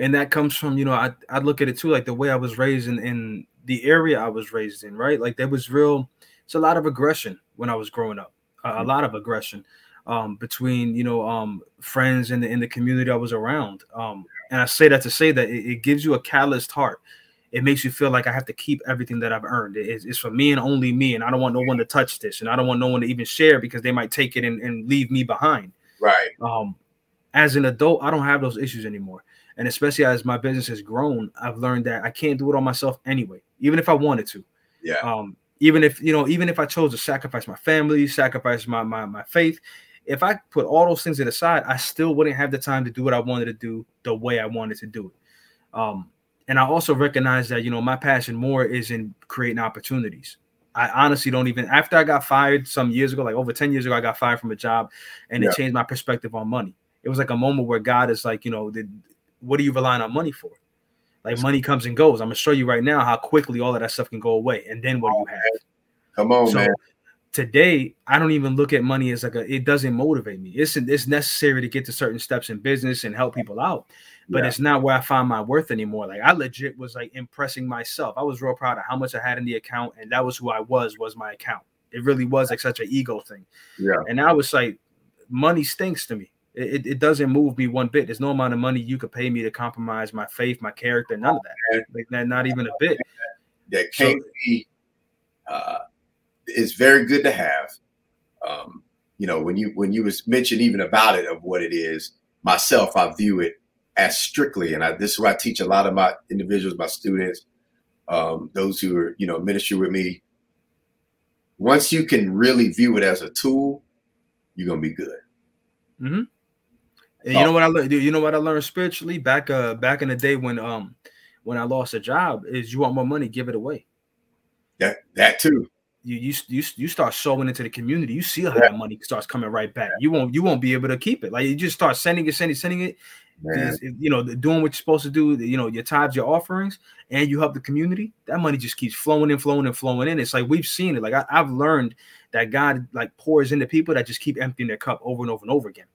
and that comes from you know I I look at it too like the way I was raised in in the area I was raised in, right? Like there was real, it's a lot of aggression when I was growing up, uh, a lot of aggression um, between you know um, friends in the in the community I was around. Um, and I say that to say that it, it, gives you a calloused heart. It makes you feel like I have to keep everything that I've earned. It, it's for me and only me, and I don't want no one to touch this, and I don't want no one to even share because they might take it and, and leave me behind. Right. Um, as an adult, I don't have those issues anymore. And especially as my business has grown, I've learned that I can't do it on myself anyway, even if I wanted to. Yeah. Um, even if you know, even if I chose to sacrifice my family, sacrifice my my my faith, if I put all those things to the side, I still wouldn't have the time to do what I wanted to do the way I wanted to do it. Um, and I also recognize that you know my passion more is in creating opportunities. I honestly don't even after I got fired some years ago, like over 10 years ago, I got fired from a job and yeah. it changed my perspective on money. It was like a moment where God is like, you know, the, what are you relying on money for? Like money comes and goes. I'm gonna show you right now how quickly all of that stuff can go away. And then what do you have? Come on, so, man today I don't even look at money as like a it doesn't motivate me. It's it's necessary to get to certain steps in business and help people out, but yeah. it's not where I find my worth anymore. Like I legit was like impressing myself. I was real proud of how much I had in the account, and that was who I was. Was my account. It really was like such an ego thing. Yeah. And I was like money stinks to me. It, it, doesn't move me one bit. There's no amount of money you could pay me to compromise my faith, my character, none of that. Like not, not even a bit. That can't so, be uh, is very good to have. Um, you know, when you when you was mentioned even about it of what it is, myself, I view it as strictly, and I, this is what I teach a lot of my individuals, my students, um, those who are you know ministry with me. Once you can really view it as a tool, you're gonna be good. Mm-hmm. And you know what I learned? You know what I learned spiritually back uh back in the day when um when I lost a job is you want more money, give it away. That that too. You you you, you start sowing into the community. You see how yeah. that money starts coming right back. You won't you won't be able to keep it. Like you just start sending it, sending, sending it. You know, doing what you're supposed to do. You know, your tithes, your offerings, and you help the community. That money just keeps flowing and flowing and flowing in. It's like we've seen it. Like I, I've learned that God like pours into people that just keep emptying their cup over and over and over again.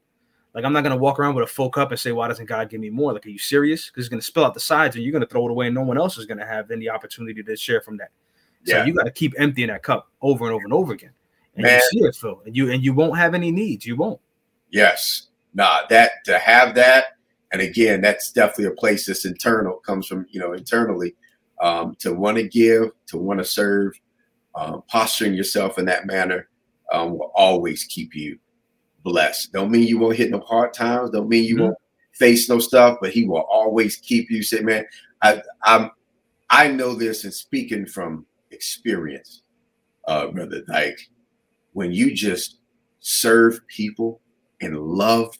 Like I'm not gonna walk around with a full cup and say, "Why doesn't God give me more?" Like, are you serious? Because it's gonna spill out the sides, and you're gonna throw it away, and no one else is gonna have any opportunity to share from that. So yeah. you got to keep emptying that cup over and over and over again, and Man. you see it fill, and you and you won't have any needs. You won't. Yes, nah. That to have that, and again, that's definitely a place that's internal. Comes from you know internally um, to want to give, to want to serve, um, posturing yourself in that manner um, will always keep you blessed. Don't mean you won't hit no hard times. Don't mean you mm-hmm. won't face no stuff, but he will always keep you. Say, man, I, I'm, I know this and speaking from experience, uh, brother. Like when you just serve people and love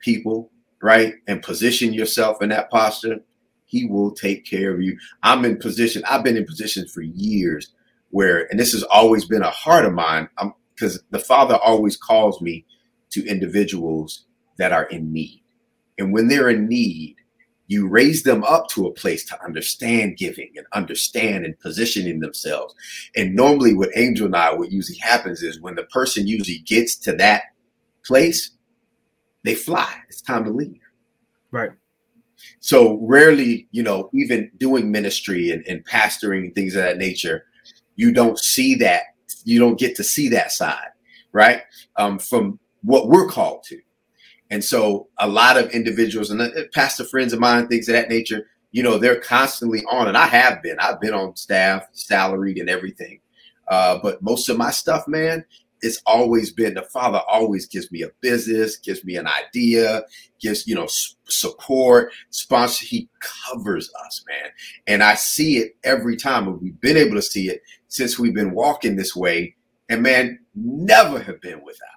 people, right, and position yourself in that posture, he will take care of you. I'm in position. I've been in positions for years where, and this has always been a heart of mine. Because the Father always calls me to individuals that are in need. And when they're in need, you raise them up to a place to understand giving and understand and positioning themselves. And normally, what Angel and I, what usually happens is when the person usually gets to that place, they fly. It's time to leave. Right. So rarely, you know, even doing ministry and, and pastoring and things of that nature, you don't see that. You don't get to see that side, right? Um, from what we're called to. And so a lot of individuals and uh, pastor friends of mine, things of that nature, you know, they're constantly on, and I have been. I've been on staff, salaried, and everything. Uh, but most of my stuff, man, it's always been the father always gives me a business, gives me an idea, gives you know support, sponsor. He covers us, man, and I see it every time, and we've been able to see it since we've been walking this way. And man, never have been without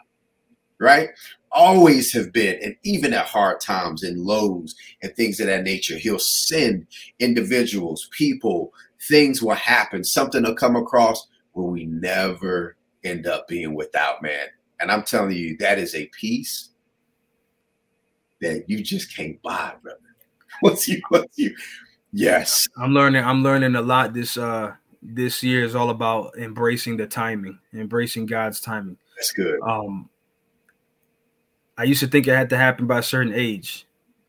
right? Always have been, and even at hard times and lows and things of that nature, he'll send individuals, people, things will happen, something will come across where we never end up being without, man. And I'm telling you, that is a peace that you just can't buy, brother. What's you? What's you? Yes, I'm learning. I'm learning a lot. This uh, this year is all about embracing the timing, embracing God's timing. That's good. Um, I used to think it had to happen by a certain age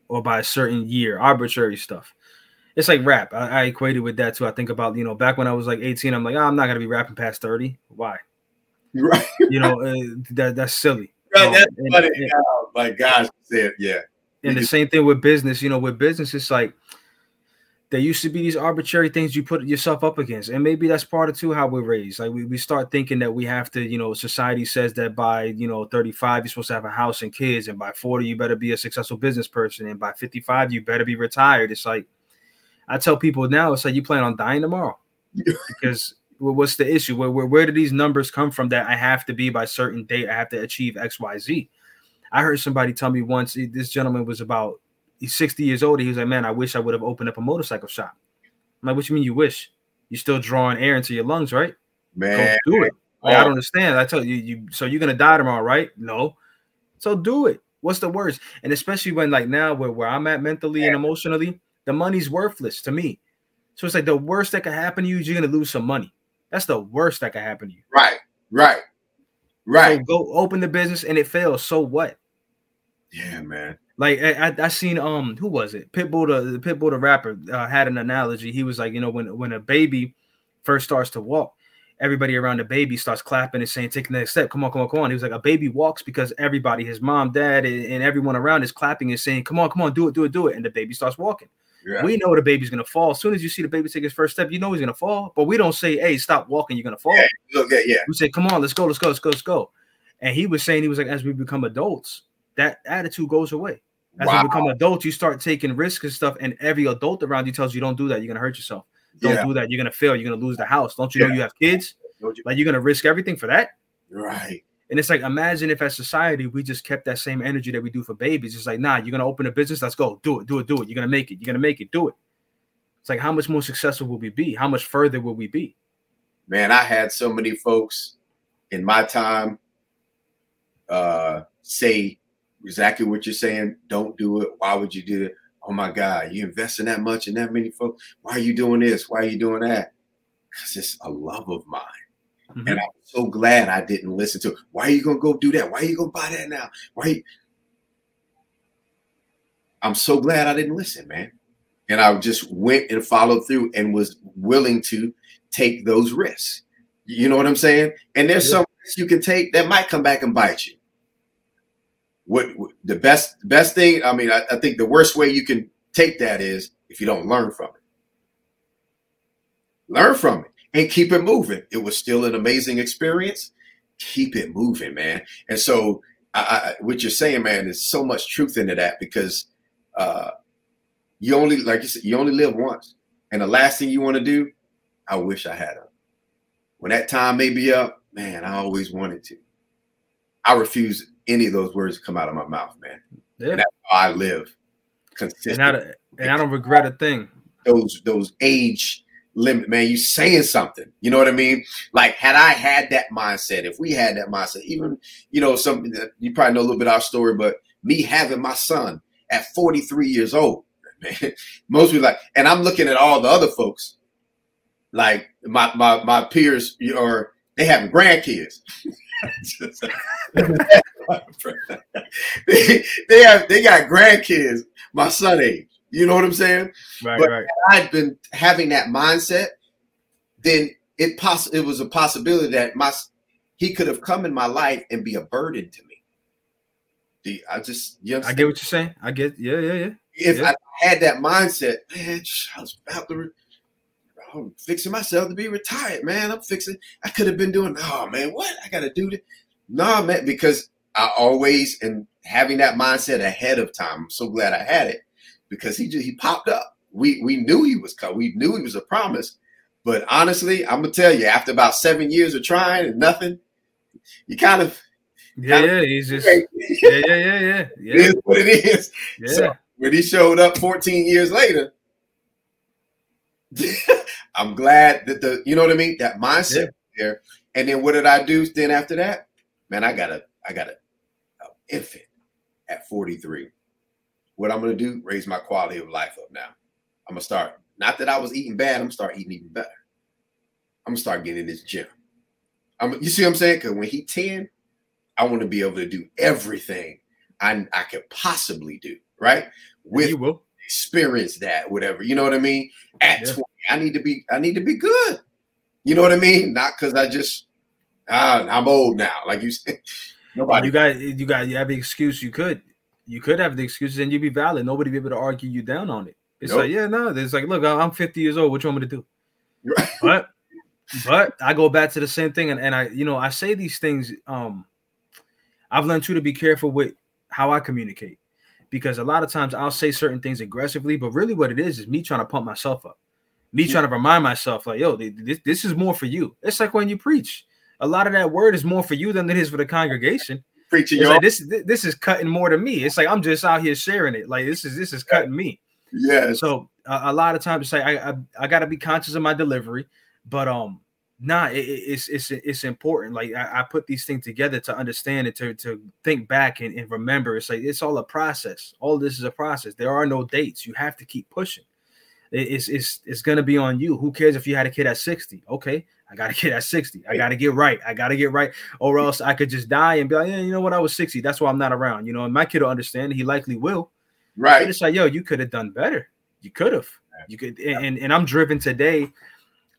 or by a certain year, arbitrary stuff. It's like rap. I, I equated with that too. I think about, you know, back when I was like 18, I'm like, oh, I'm not going to be rapping past 30. Why? Right. You know, uh, that that's silly. Right. Um, that's and, funny. And, oh, my gosh. Yeah. And the same thing with business, you know, with business, it's like, there used to be these arbitrary things you put yourself up against. And maybe that's part of too how we're raised. Like we, we start thinking that we have to you know society says that by you know 35 you're supposed to have a house and kids and by 40 you better be a successful business person and by 55 you better be retired. It's like i tell people now it's like you plan on dying tomorrow. Because what's the issue? Where, where where do these numbers come from that i have to be by certain date i have to achieve xyz i heard somebody tell me once this gentleman was about he's 60 years old. He was like, man, I wish I would have opened up a motorcycle shop. I'm like, what you mean you wish? You're still drawing air into your lungs, right? Man, Go do it. Like, oh. I don't understand. I tell you, you, so you're gonna die tomorrow, right? No. So do it. What's the worst? And especially when like now where, where I'm at mentally and emotionally, the money's worthless to me. So it's like the worst that could happen to you is you're gonna lose some money. That's the worst that could happen to you. Right, right, right. So go open the business and it fails. So what? Yeah, man. Like I, I seen um who was it? Pitbull the, the Pitbull the rapper uh, had an analogy. He was like, you know, when when a baby first starts to walk, everybody around the baby starts clapping and saying, "Take the next step. Come on, come on, come on." He was like, a baby walks because everybody, his mom, dad, and everyone around is clapping and saying, "Come on, come on, do it, do it, do it," and the baby starts walking. Yeah. We know the baby's gonna fall. As soon as you see the baby take his first step, you know he's gonna fall. But we don't say, "Hey, stop walking, you're gonna fall." Yeah, okay, yeah. We say, "Come on, let's go, let's go, let's go, let's go." And he was saying he was like, as we become adults, that attitude goes away. As wow. you become adults, you start taking risks and stuff, and every adult around you tells you don't do that. You're gonna hurt yourself. Don't yeah. do that. You're gonna fail. You're gonna lose the house. Don't you yeah. know you have kids? Like you're gonna risk everything for that? Right. And it's like, imagine if as society we just kept that same energy that we do for babies. It's like, nah, you're gonna open a business, let's go, do it, do it, do it. You're gonna make it, you're gonna make it, do it. It's like, how much more successful will we be? How much further will we be? Man, I had so many folks in my time uh, say exactly what you're saying. Don't do it. Why would you do it? Oh my God, you investing that much in that many folks. Why are you doing this? Why are you doing that? Because it's a love of mine. Mm-hmm. And I'm so glad I didn't listen to it. Why are you gonna go do that? Why are you gonna buy that now? Why? I'm so glad I didn't listen, man. And I just went and followed through and was willing to take those risks. You know what I'm saying? And there's yeah. some risks you can take that might come back and bite you. What, what the best best thing? I mean, I, I think the worst way you can take that is if you don't learn from it. Learn from it and keep it moving. It was still an amazing experience. Keep it moving, man. And so, I, I, what you're saying, man, there's so much truth into that because uh, you only, like you said, you only live once, and the last thing you want to do, I wish I had a. When that time may be up, man, I always wanted to. I refuse any of those words come out of my mouth, man. Yeah. And that's how I live consistently. And I, and I don't regret a thing. Those those age limit, man. You saying something. You know what I mean? Like, had I had that mindset, if we had that mindset, even, you know, something that you probably know a little bit of our story, but me having my son at 43 years old, man, most people like, and I'm looking at all the other folks, like my my my peers, or they have grandkids. they, they have they got grandkids my son age. You know what I'm saying? Right, but right. I'd been having that mindset, then it poss- it was a possibility that my he could have come in my life and be a burden to me. The, I just you I get what you're saying. I get yeah, yeah, yeah. If yeah. I had that mindset, man, I was about to I'm fixing myself to be retired, man. I'm fixing. I could have been doing. Oh man, what I got to do this? No, man, because I always and having that mindset ahead of time. I'm so glad I had it because he just he popped up. We we knew he was coming. We knew he was a promise. But honestly, I'm gonna tell you, after about seven years of trying and nothing, you kind of yeah, yeah, he's just yeah, yeah, yeah, yeah. yeah. It is what it is. Yeah. So when he showed up 14 years later, I'm glad that the you know what I mean that mindset yeah. there. And then what did I do? Then after that, man, I got a I got a, a infant at 43 what I'm going to do, raise my quality of life up now. I'm going to start, not that I was eating bad, I'm going to start eating even better. I'm going to start getting in this gym. I'm, you see what I'm saying? Because when he 10, I want to be able to do everything I, I could possibly do, right? With you will. experience that, whatever. You know what I mean? At yeah. 20, I need to be, I need to be good. You know what I mean? Not because I just, ah, I'm old now. Like you said. Nobody. You got you got you have the excuse you could you could have the excuses and you'd be valid. Nobody be able to argue you down on it. It's nope. like, yeah, no, it's like, look, I'm 50 years old. What you want me to do? Right. But but I go back to the same thing, and, and I, you know, I say these things. Um, I've learned too to be careful with how I communicate because a lot of times I'll say certain things aggressively, but really what it is is me trying to pump myself up, me yeah. trying to remind myself, like, yo, this, this is more for you. It's like when you preach, a lot of that word is more for you than it is for the congregation preaching. Like this this is cutting more to me. It's like I'm just out here sharing it. Like this is this is cutting me. Yeah. So uh, a lot of times it's like I I, I got to be conscious of my delivery, but um, nah, it, it's it's it's important. Like I, I, put these things together to understand it, to to think back and, and remember. It's like it's all a process. All this is a process. There are no dates. You have to keep pushing. it's it's it's gonna be on you. Who cares if you had a kid at 60? Okay, I gotta get at 60. I gotta get right. I gotta get right, or else I could just die and be like, yeah, you know what? I was 60. That's why I'm not around. You know, and my kid will understand. He likely will. Right. But it's like, yo, you could have done better. You could have. You could. And, and I'm driven today.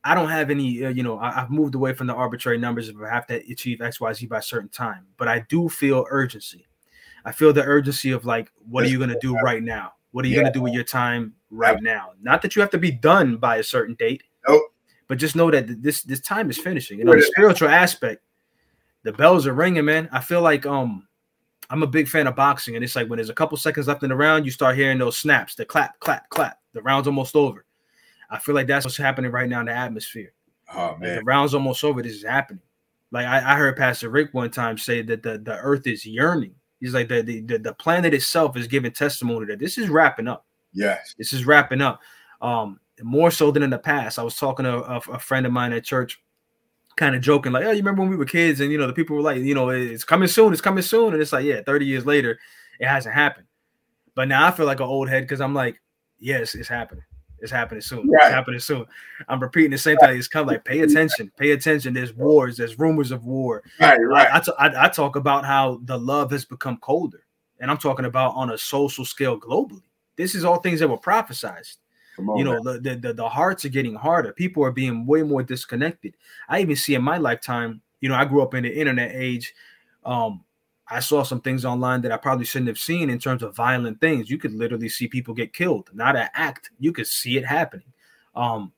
I don't have any. Uh, you know, I, have moved away from the arbitrary numbers if I have to achieve X, Y, Z by a certain time. But I do feel urgency. I feel the urgency of like, what are you gonna do right now? What are you yeah. gonna do with your time right now? Not that you have to be done by a certain date. Nope but just know that this this time is finishing. You know, the spiritual aspect, the bells are ringing, man. I feel like um I'm a big fan of boxing, and it's like when there's a couple seconds left in the round, you start hearing those snaps, the clap, clap, clap. The round's almost over. I feel like that's what's happening right now in the atmosphere. Oh man, the round's almost over. This is happening. Like I, I heard Pastor Rick one time say that the, the earth is yearning. He's like the, the the planet itself is giving testimony that this is wrapping up. Yes. This is wrapping up. Um, more so than in the past. I was talking to a, a friend of mine at church, kind of joking, like, "Oh, you remember when we were kids?" And you know, the people were like, "You know, it's coming soon. It's coming soon." And it's like, yeah, thirty years later, it hasn't happened. But now I feel like an old head because I'm like, yes, it's happening. It's happening soon. Right. It's happening soon. I'm repeating the same thing. It's kind of like pay attention, pay attention. There's wars, there's rumors of war. Right, right. I, I, t- I, I talk about how the love has become colder, and I'm talking about on a social scale globally. This is all things that were prophesized. On, you know, the, the, the hearts are getting harder. People are being way more disconnected. I even see in my lifetime. You know, I grew up in the internet age. Um, I saw some things online that I probably shouldn't have seen in terms of violent things. You could literally see people get killed, not an act. You could see it happening. Um,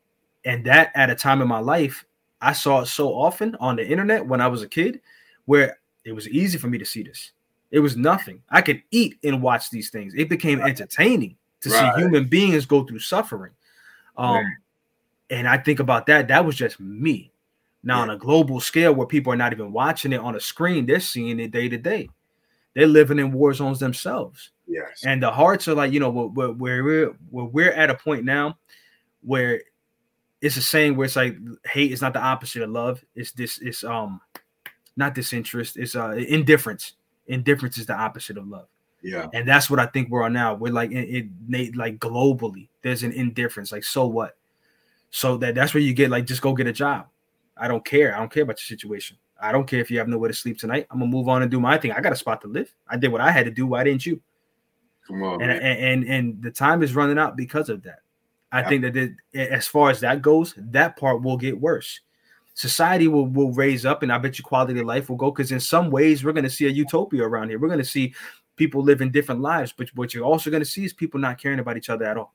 and that at a time in my life, I saw it so often on the internet when I was a kid, where it was easy for me to see this. It was nothing. I could eat and watch these things. It became entertaining to right. see human beings go through suffering. Um, right. and I think about that. That was just me. Now, yeah. on a global scale where people are not even watching it on a screen, they're seeing it day to day. They're living in war zones themselves. Yes. And the hearts are like, you know, where, where we're where we're at a point now where it's a saying where it's like hate is not the opposite of love. It's this, it's um not disinterest, it's uh indifference. Indifference is the opposite of love. Yeah. And that's what I think we're on now. We're like it, it like globally, there's an indifference. Like, so what? So that that's where you get like just go get a job I don't care. I don't care about your situation. I don't care if you have nowhere to sleep tonight. I'm gonna move on and do my thing. I got a spot to live. I did what I had to do. Why didn't you? Come on, and, and, and and the time is running out because of that. I think that it, as far as that goes, that part will get worse. Society will will raise up, and I bet you quality of life will go. Because in some ways, we're going to see a utopia around here. We're going to see people living different lives, but what you're also going to see is people not caring about each other at all.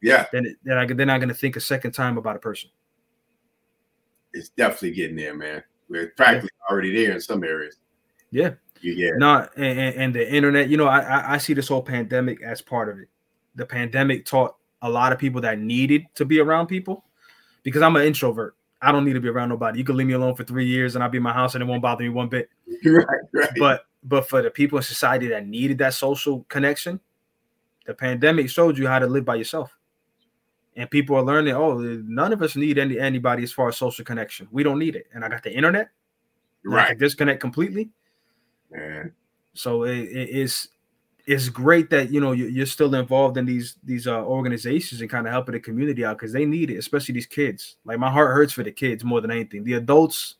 Yeah. Then then they're not going to think a second time about a person it's definitely getting there, man. We're practically yeah. already there in some areas. Yeah. Yeah. No, and, and, the internet, you know, I, I see this whole pandemic as part of it. The pandemic taught a lot of people that needed to be around people because I'm an introvert. I don't need to be around nobody. You can leave me alone for three years and I'll be in my house and it won't bother me one bit. Right, right. But but for the people in society that needed that social connection, the pandemic showed you how to live by yourself. And people are learning oh none of us need any anybody as far as social connection. We don't need it. And i got the internet. Right. disconnect completely. Man. so it, it is it's great that you know you're still involved in these these uh, organizations and kind of helping the community out because they need it especially these kids. Like my heart hurts for the kids more than anything. The adults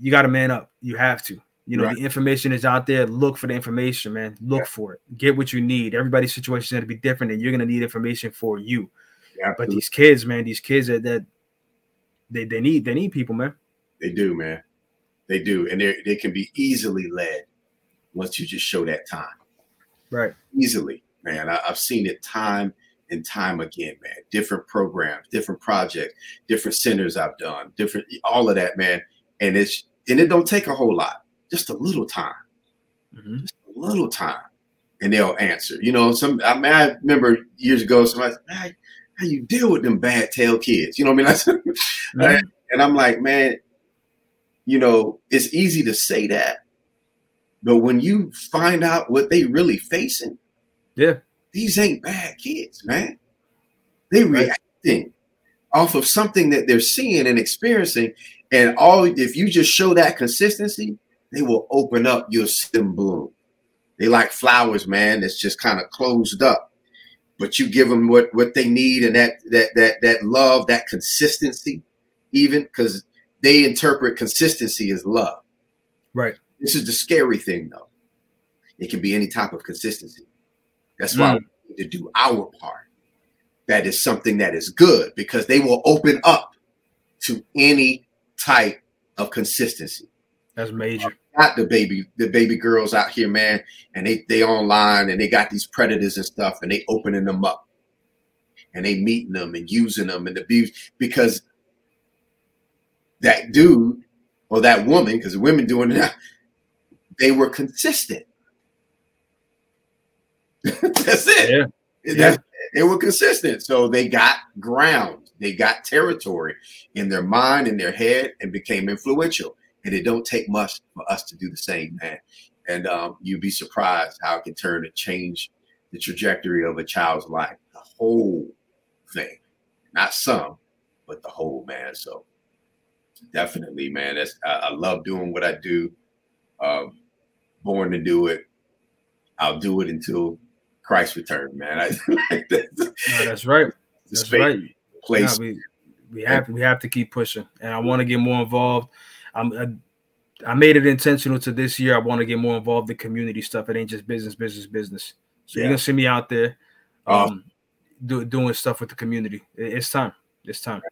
you got to man up you have to you know, right. the information is out there. Look for the information, man. Look yeah. for it. Get what you need. Everybody's situation is going to be different, and you're going to need information for you. Yeah, but these kids, man, these kids that, that they, they need they need people, man. They do, man. They do, and they they can be easily led once you just show that time. Right. Easily, man. I, I've seen it time and time again, man. Different programs, different projects, different centers I've done, different all of that, man. And it's and it don't take a whole lot just a little time, mm-hmm. just a little time, and they'll answer. You know, some I, mean, I remember years ago, somebody said, hey, how you deal with them bad tail kids? You know what I mean? mm-hmm. And I'm like, man, you know, it's easy to say that, but when you find out what they really facing, yeah, these ain't bad kids, man. They reacting off of something that they're seeing and experiencing, and all if you just show that consistency, they will open up, you'll see them bloom. They like flowers, man, that's just kind of closed up. But you give them what, what they need and that that that that love, that consistency, even because they interpret consistency as love. Right. This is the scary thing though. It can be any type of consistency. That's why mm. we need to do our part. That is something that is good because they will open up to any type of consistency. That's major. Got the baby, the baby girls out here, man, and they they online and they got these predators and stuff, and they opening them up, and they meeting them and using them and abuse because that dude or that woman, because women doing that, they were consistent. That's it. Yeah. yeah. They were consistent, so they got ground. They got territory in their mind, in their head, and became influential. And it don't take much for us to do the same, man. And um, you'd be surprised how it can turn and change the trajectory of a child's life, the whole thing, not some, but the whole, man. So definitely, man, that's I, I love doing what I do. Um, born to do it. I'll do it until Christ return, man. I, like that's, no, that's right. That's right. Place. we, we have we have to keep pushing, and I want to get more involved. I'm. I, I made it intentional to this year. I want to get more involved in community stuff. It ain't just business, business, business. So yeah. you're gonna see me out there, oh. um, do, doing stuff with the community. It, it's time. It's time.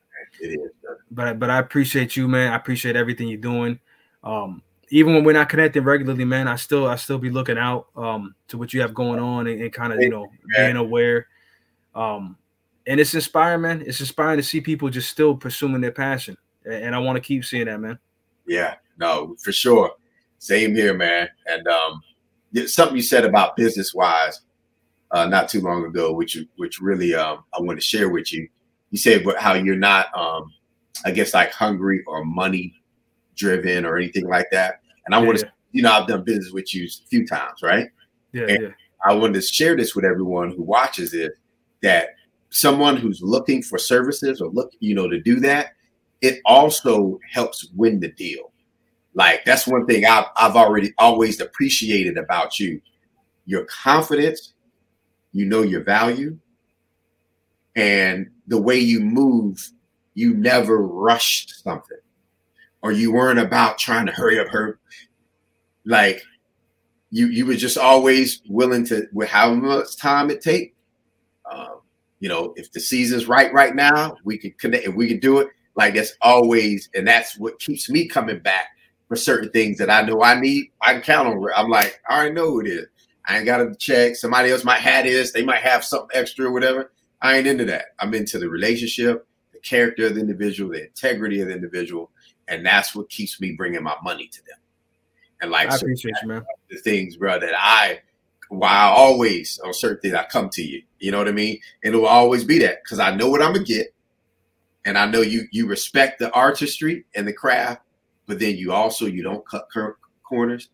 It is. But but I appreciate you, man. I appreciate everything you're doing. Um, even when we're not connecting regularly, man, I still I still be looking out um, to what you have going on and, and kind of you know being aware. Um, and it's inspiring, man. It's inspiring to see people just still pursuing their passion, and I want to keep seeing that, man. Yeah, no, for sure. Same here, man. And um, something you said about business wise, uh, not too long ago, which you which really um, I want to share with you. You said how you're not, um, I guess, like hungry or money driven or anything like that. And I yeah, want to, yeah. you know, I've done business with you a few times, right? Yeah, and yeah. I wanted to share this with everyone who watches it that someone who's looking for services or look, you know, to do that, it also helps win the deal. Like that's one thing I've, I've already always appreciated about you. Your confidence, you know your value, and the way you move, you never rushed something or you weren't about trying to hurry up her like you you were just always willing to with how much time it take um, you know if the season's right right now we can connect if we can do it. Like that's always and that's what keeps me coming back for certain things that i know i need i can count on. I'm like i already know who it is. I ain't got to check. Somebody else might have this. They might have something extra or whatever. I ain't into that. I'm into the relationship the character of the individual the integrity of the individual and that's what keeps me bringing my money to them. And like I appreciate you, man. The things, bro, that I why I always on certain things I come to you. You know what I mean? And it will always be that because I know what I'm gonna get, and I know you you respect the artistry and the craft, but then you also you don't cut corners.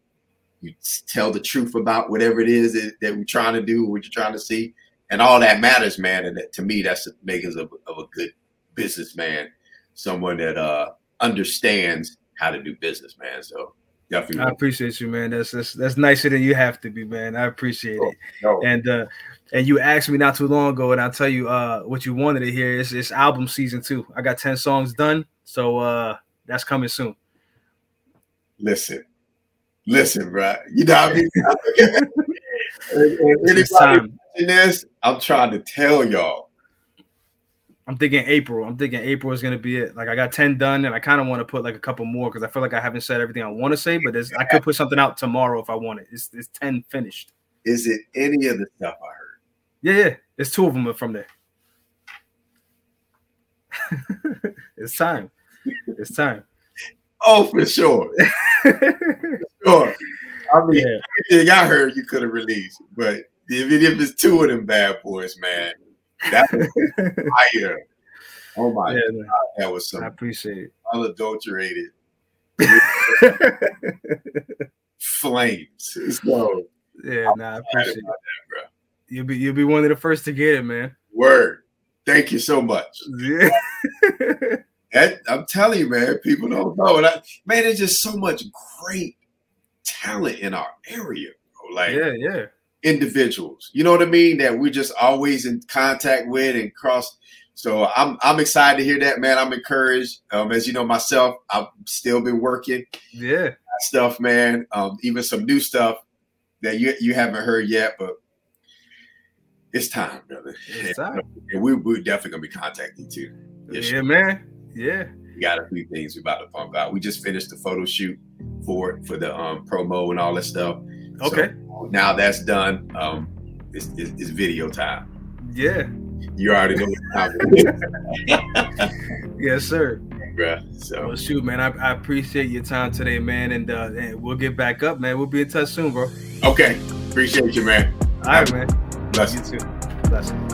You tell the truth about whatever it is that, that we're trying to do, what you're trying to see, and all that matters, man. And that, to me, that's the makings of, of a good businessman, someone that uh understands how to do business, man. So definitely. I appreciate you, man. That's that's that's nicer than you have to be, man. I appreciate oh, it. No. And uh and you asked me not too long ago, and I'll tell you uh what you wanted to hear. It's, it's album season two. I got 10 songs done, so uh that's coming soon. Listen, listen, bro. You know what I mean? Anybody this, I'm trying to tell y'all I'm thinking April. I'm thinking April is gonna be it. Like I got 10 done, and I kind of want to put like a couple more because I feel like I haven't said everything I want to say, but I could put something out tomorrow if I want it. It's, it's 10 finished. Is it any of the stuff I heard? Yeah, yeah. It's two of them from there. it's time. It's time. Oh, for sure. for sure. I mean, yeah. everything I heard you could have released, but if, if it's two of them bad boys, man, that was fire. Oh my yeah, god, that was some I appreciate it. unadulterated flames. So yeah, nah, I appreciate. That, bro. You'll be you'll be one of the first to get it, man. Word. Thank you so much. Yeah. that, I'm telling you, man, people don't know. And I, man, there's just so much great talent in our area. Bro. Like, yeah, yeah individuals. You know what I mean? That we're just always in contact with and cross. So I'm I'm excited to hear that, man. I'm encouraged. Um, as you know myself, I've still been working. Yeah, stuff, man. Um, even some new stuff that you you haven't heard yet, but it's time, brother. It's time. And we we're definitely gonna be contacting too. Yeah, man. Yeah. We got a few things we're about to pump out. We just finished the photo shoot for for the um promo and all that stuff. Okay. So now that's done. Um, it's, it's, it's video time. Yeah. You already know yes, sir. Bruh, so well, shoot, man. I, I, appreciate your time today, man, and, uh, and we'll get back up, man. We'll be in touch soon, bro. Okay, appreciate you, man. All right, man. Bless you too. Bless you.